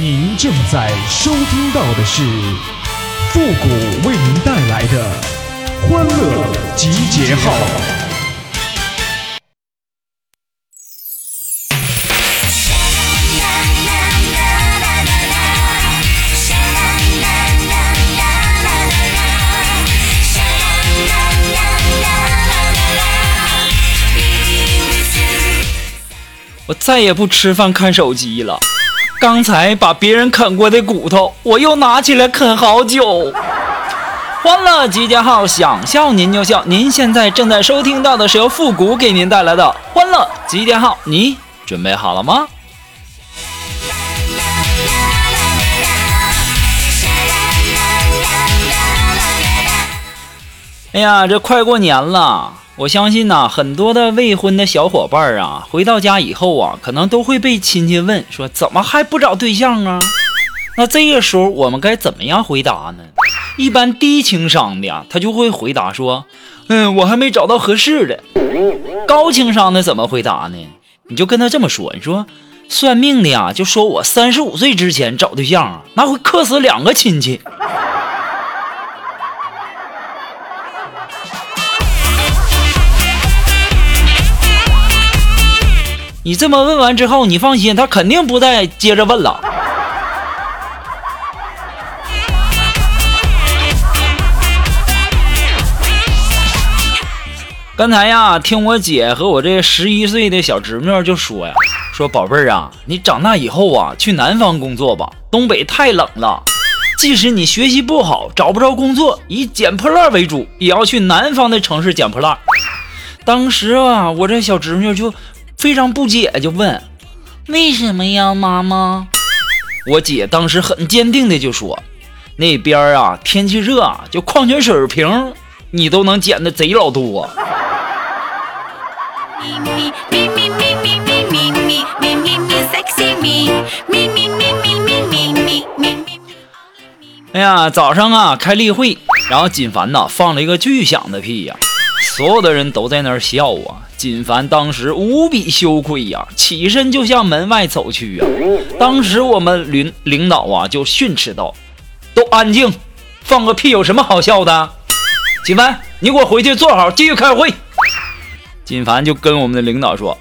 您正在收听到的是复古为您带来的欢乐集结号。我再也不吃饭看手机了。刚才把别人啃过的骨头，我又拿起来啃好久。欢乐集结号，想笑您就笑。您现在正在收听到的是由复古给您带来的欢乐集结号，你准备好了吗？哎呀，这快过年了。我相信呐，很多的未婚的小伙伴啊，回到家以后啊，可能都会被亲戚问说：“怎么还不找对象啊？”那这个时候我们该怎么样回答呢？一般低情商的呀，他就会回答说：“嗯，我还没找到合适的。”高情商的怎么回答呢？你就跟他这么说：“你说算命的呀，就说我三十五岁之前找对象啊，那会克死两个亲戚。”你这么问完之后，你放心，他肯定不再接着问了。刚才呀，听我姐和我这十一岁的小侄女就说呀，说宝贝儿啊，你长大以后啊，去南方工作吧，东北太冷了。即使你学习不好，找不着工作，以捡破烂为主，也要去南方的城市捡破烂。当时啊，我这小侄女就。非常不解，就问：“为什么呀，妈妈？”我姐当时很坚定的就说：“那边啊，天气热，就矿泉水瓶，你都能捡的贼老多。”哎呀，早上啊开例会，然后锦凡呐放了一个巨响的屁呀，所有的人都在那儿笑啊。金凡当时无比羞愧呀，起身就向门外走去呀。当时我们领领导啊就训斥道：“都安静，放个屁有什么好笑的？”金凡，你给我回去坐好，继续开会。金凡就跟我们的领导说：“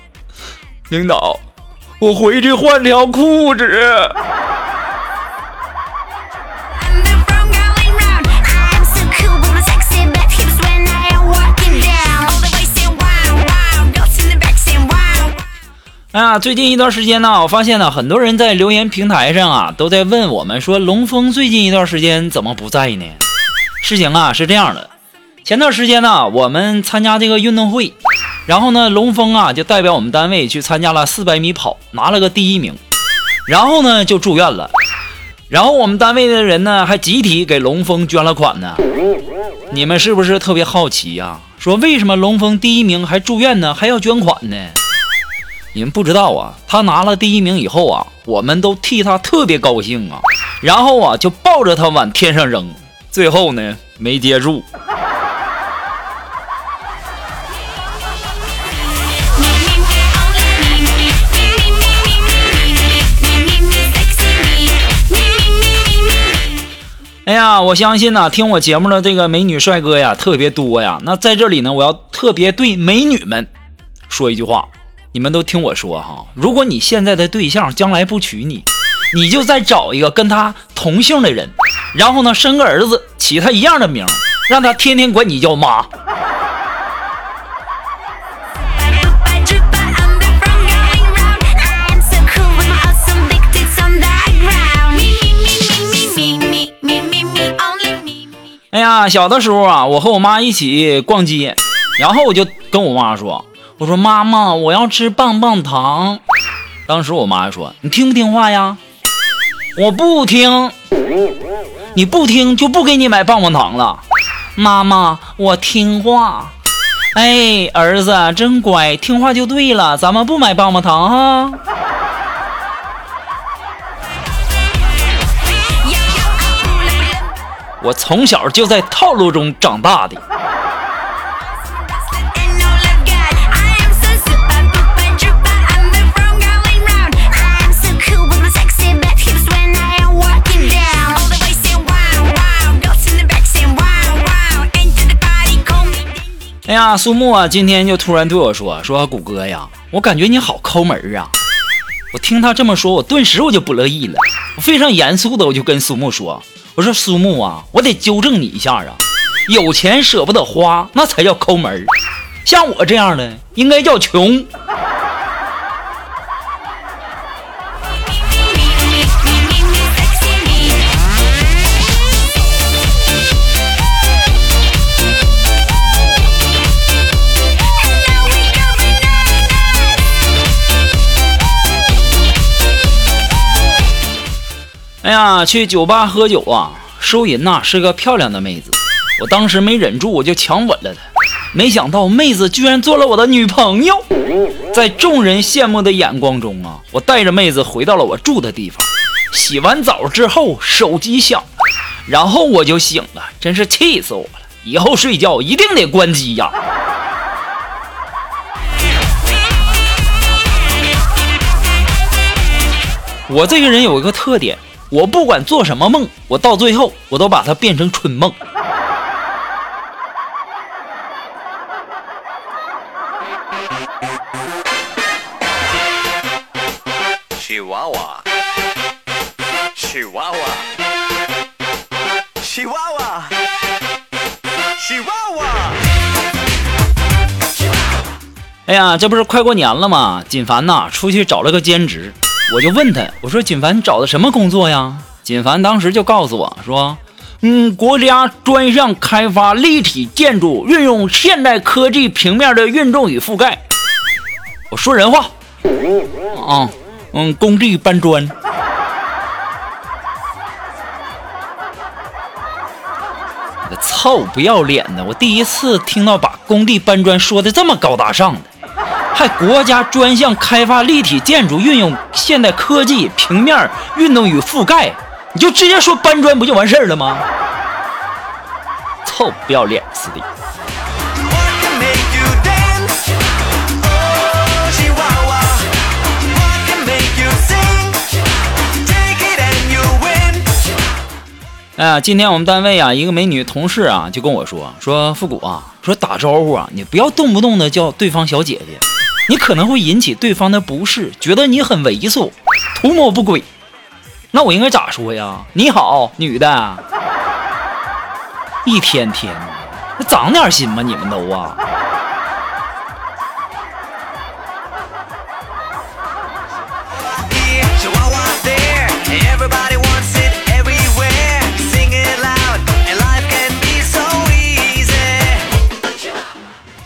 领导，我回去换条裤子。”哎呀，最近一段时间呢，我发现呢，很多人在留言平台上啊，都在问我们说，龙峰最近一段时间怎么不在呢？事情啊是这样的，前段时间呢，我们参加这个运动会，然后呢，龙峰啊就代表我们单位去参加了四百米跑，拿了个第一名，然后呢就住院了，然后我们单位的人呢还集体给龙峰捐了款呢。你们是不是特别好奇呀？说为什么龙峰第一名还住院呢，还要捐款呢？你们不知道啊，他拿了第一名以后啊，我们都替他特别高兴啊，然后啊就抱着他往天上扔，最后呢没接住。哎呀，我相信呢，听我节目的这个美女帅哥呀特别多呀。那在这里呢，我要特别对美女们说一句话。你们都听我说哈，如果你现在的对象将来不娶你，你就再找一个跟他同姓的人，然后呢生个儿子，起他一样的名，让他天天管你叫妈。哎呀，小的时候啊，我和我妈一起逛街，然后我就跟我妈说。我说妈妈，我要吃棒棒糖。当时我妈说：“你听不听话呀？”我不听，你不听就不给你买棒棒糖了。妈妈，我听话。哎，儿子真乖，听话就对了。咱们不买棒棒糖哈。我从小就在套路中长大的。哎呀，苏木啊，今天就突然对我说：“说谷哥呀，我感觉你好抠门啊。”我听他这么说，我顿时我就不乐意了。我非常严肃的，我就跟苏木说：“我说苏木啊，我得纠正你一下啊，有钱舍不得花，那才叫抠门像我这样的，应该叫穷。”去酒吧喝酒啊，收银呐是个漂亮的妹子，我当时没忍住，我就强吻了她。没想到妹子居然做了我的女朋友，在众人羡慕的眼光中啊，我带着妹子回到了我住的地方。洗完澡之后，手机响，然后我就醒了，真是气死我了！以后睡觉一定得关机呀。我这个人有一个特点。我不管做什么梦，我到最后我都把它变成春梦。chihuahua，chihuahua，chihuahua，哎呀，这不是快过年了吗？锦凡呐，出去找了个兼职。我就问他，我说锦凡，你找的什么工作呀？锦凡当时就告诉我说，嗯，国家专项开发立体建筑，运用现代科技平面的运动与覆盖。我说人话，啊，嗯，工地搬砖。臭不要脸的！我第一次听到把工地搬砖说的这么高大上的。还国家专项开发立体建筑，运用现代科技平面运动与覆盖，你就直接说搬砖不就完事儿了吗？臭不要脸似的！哎呀，今天我们单位啊，一个美女同事啊，就跟我说说复古啊，说打招呼啊，你不要动不动的叫对方小姐姐。你可能会引起对方的不适，觉得你很猥琐，图谋不轨。那我应该咋说呀？你好，女的。一天天的，长点心吧，你们都啊。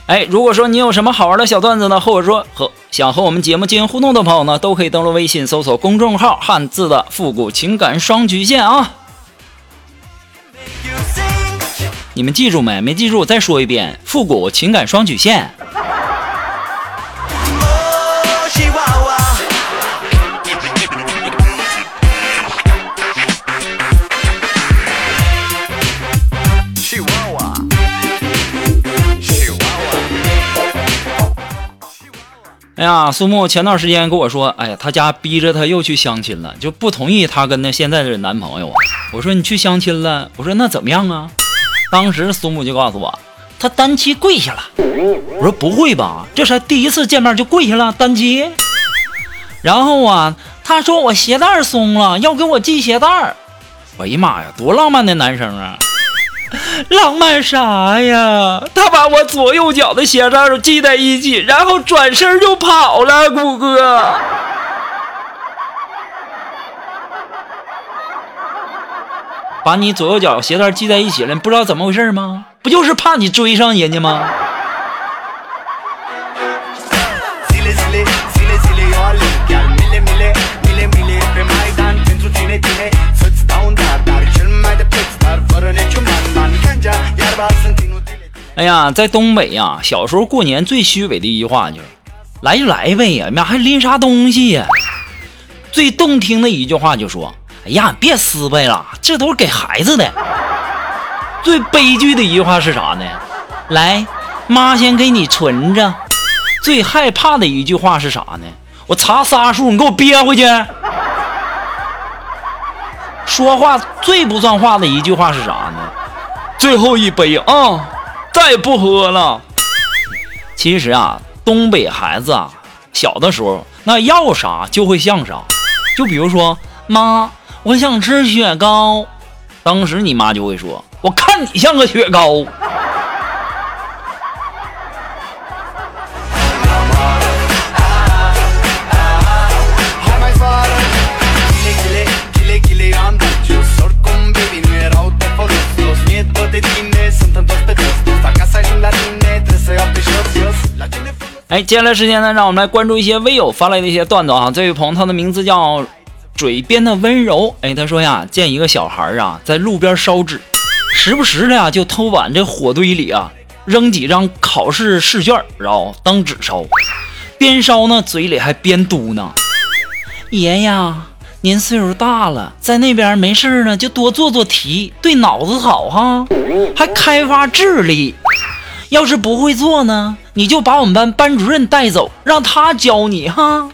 哎，如果说你有什么好玩的小段子呢，或者说和想和我们节目进行互动的朋友呢，都可以登录微信搜索公众号“汉字的复古情感双曲线”啊。你们记住没？没记住，再说一遍，复古情感双曲线。哎呀，苏木前段时间跟我说，哎呀，他家逼着他又去相亲了，就不同意他跟那现在的男朋友啊。我说你去相亲了，我说那怎么样啊？当时苏木就告诉我，他单膝跪下了。我说不会吧，这才第一次见面就跪下了单膝。然后啊，他说我鞋带松了，要给我系鞋带。哎呀妈呀，多浪漫的男生啊！浪漫啥呀？他把我左右脚的鞋带都系在一起，然后转身就跑了。谷歌，把你左右脚鞋带系在一起了，你不知道怎么回事吗？不就是怕你追上人家吗？哎呀，在东北呀，小时候过年最虚伪的一句话就是“来就来呗呀，妈还拎啥东西呀？”最动听的一句话就说：“哎呀，别撕呗了，这都是给孩子的。”最悲剧的一句话是啥呢？“来，妈先给你存着。”最害怕的一句话是啥呢？我查仨数，你给我憋回去。说话最不算话的一句话是啥呢？最后一杯啊！再也不喝了，其实啊，东北孩子啊，小的时候那要啥就会像啥。就比如说，妈，我想吃雪糕，当时你妈就会说，我看你像个雪糕。哎，接下来时间呢，让我们来关注一些微友发来的一些段子啊。这位朋友，他的名字叫嘴边的温柔。哎，他说呀，见一个小孩啊，在路边烧纸，时不时的呀，就偷往这火堆里啊扔几张考试试卷，然后当纸烧，边烧呢，嘴里还边嘟囔：“爷呀，您岁数大了，在那边没事呢，就多做做题，对脑子好哈，还开发智力。要是不会做呢？”你就把我们班班主任带走，让他教你哈。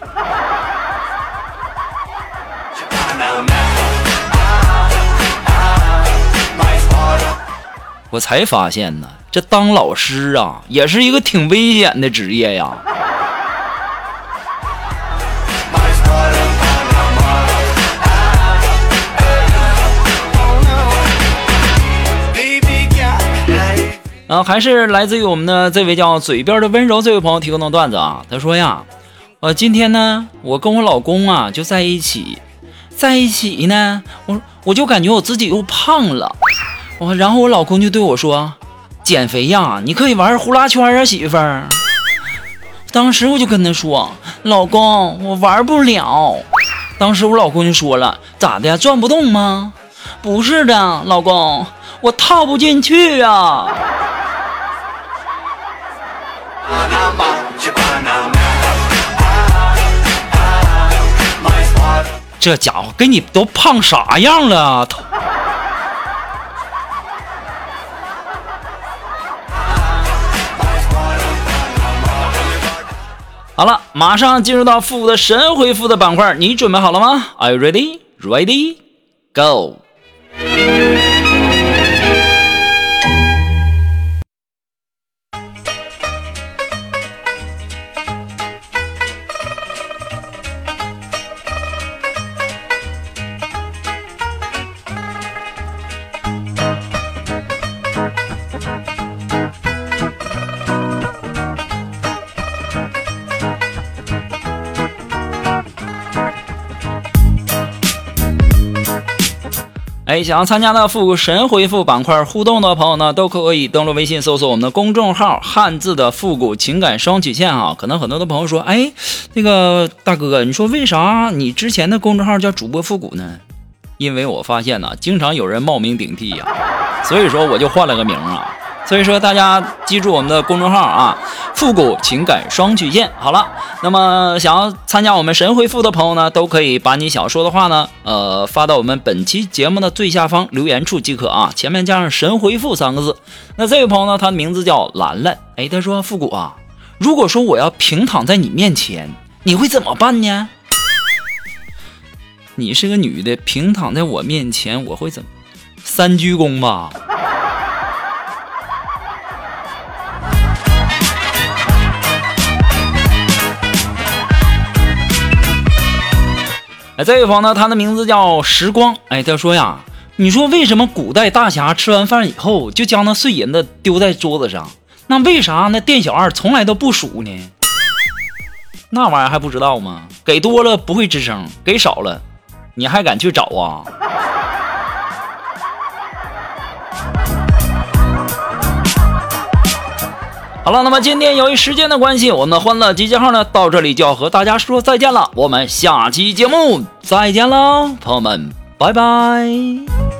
我才发现呢，这当老师啊，也是一个挺危险的职业呀。啊，还是来自于我们的这位叫嘴边的温柔这位朋友提供的段子啊。他说呀，呃，今天呢，我跟我老公啊就在一起，在一起呢，我我就感觉我自己又胖了，我然后我老公就对我说，减肥呀，你可以玩呼啦圈啊，媳妇儿。当时我就跟他说，老公，我玩不了。当时我老公就说了，咋的，转不动吗？不是的，老公，我套不进去啊。这家伙给你都胖啥样了？好了，马上进入到复古的神回复的板块，你准备好了吗？Are you ready? Ready? Go! 哎，想要参加的复古神回复板块互动的朋友呢，都可以登录微信搜索我们的公众号“汉字的复古情感双曲线”啊。可能很多的朋友说，哎，那个大哥，你说为啥你之前的公众号叫主播复古呢？因为我发现呢，经常有人冒名顶替呀，所以说我就换了个名啊。所以说，大家记住我们的公众号啊，复古情感双曲线。好了，那么想要参加我们神回复的朋友呢，都可以把你想说的话呢，呃，发到我们本期节目的最下方留言处即可啊，前面加上“神回复”三个字。那这位朋友呢，他的名字叫兰兰，哎，他说：“复古啊，如果说我要平躺在你面前，你会怎么办呢？”你是个女的，平躺在我面前，我会怎么？三鞠躬吧。这一方呢，他的名字叫时光。哎，他说呀，你说为什么古代大侠吃完饭以后就将那碎银子丢在桌子上？那为啥那店小二从来都不数呢？那玩意儿还不知道吗？给多了不会吱声，给少了，你还敢去找啊？好了，那么今天由于时间的关系，我们的欢乐集结号呢到这里就要和大家说再见了。我们下期节目再见喽，朋友们，拜拜。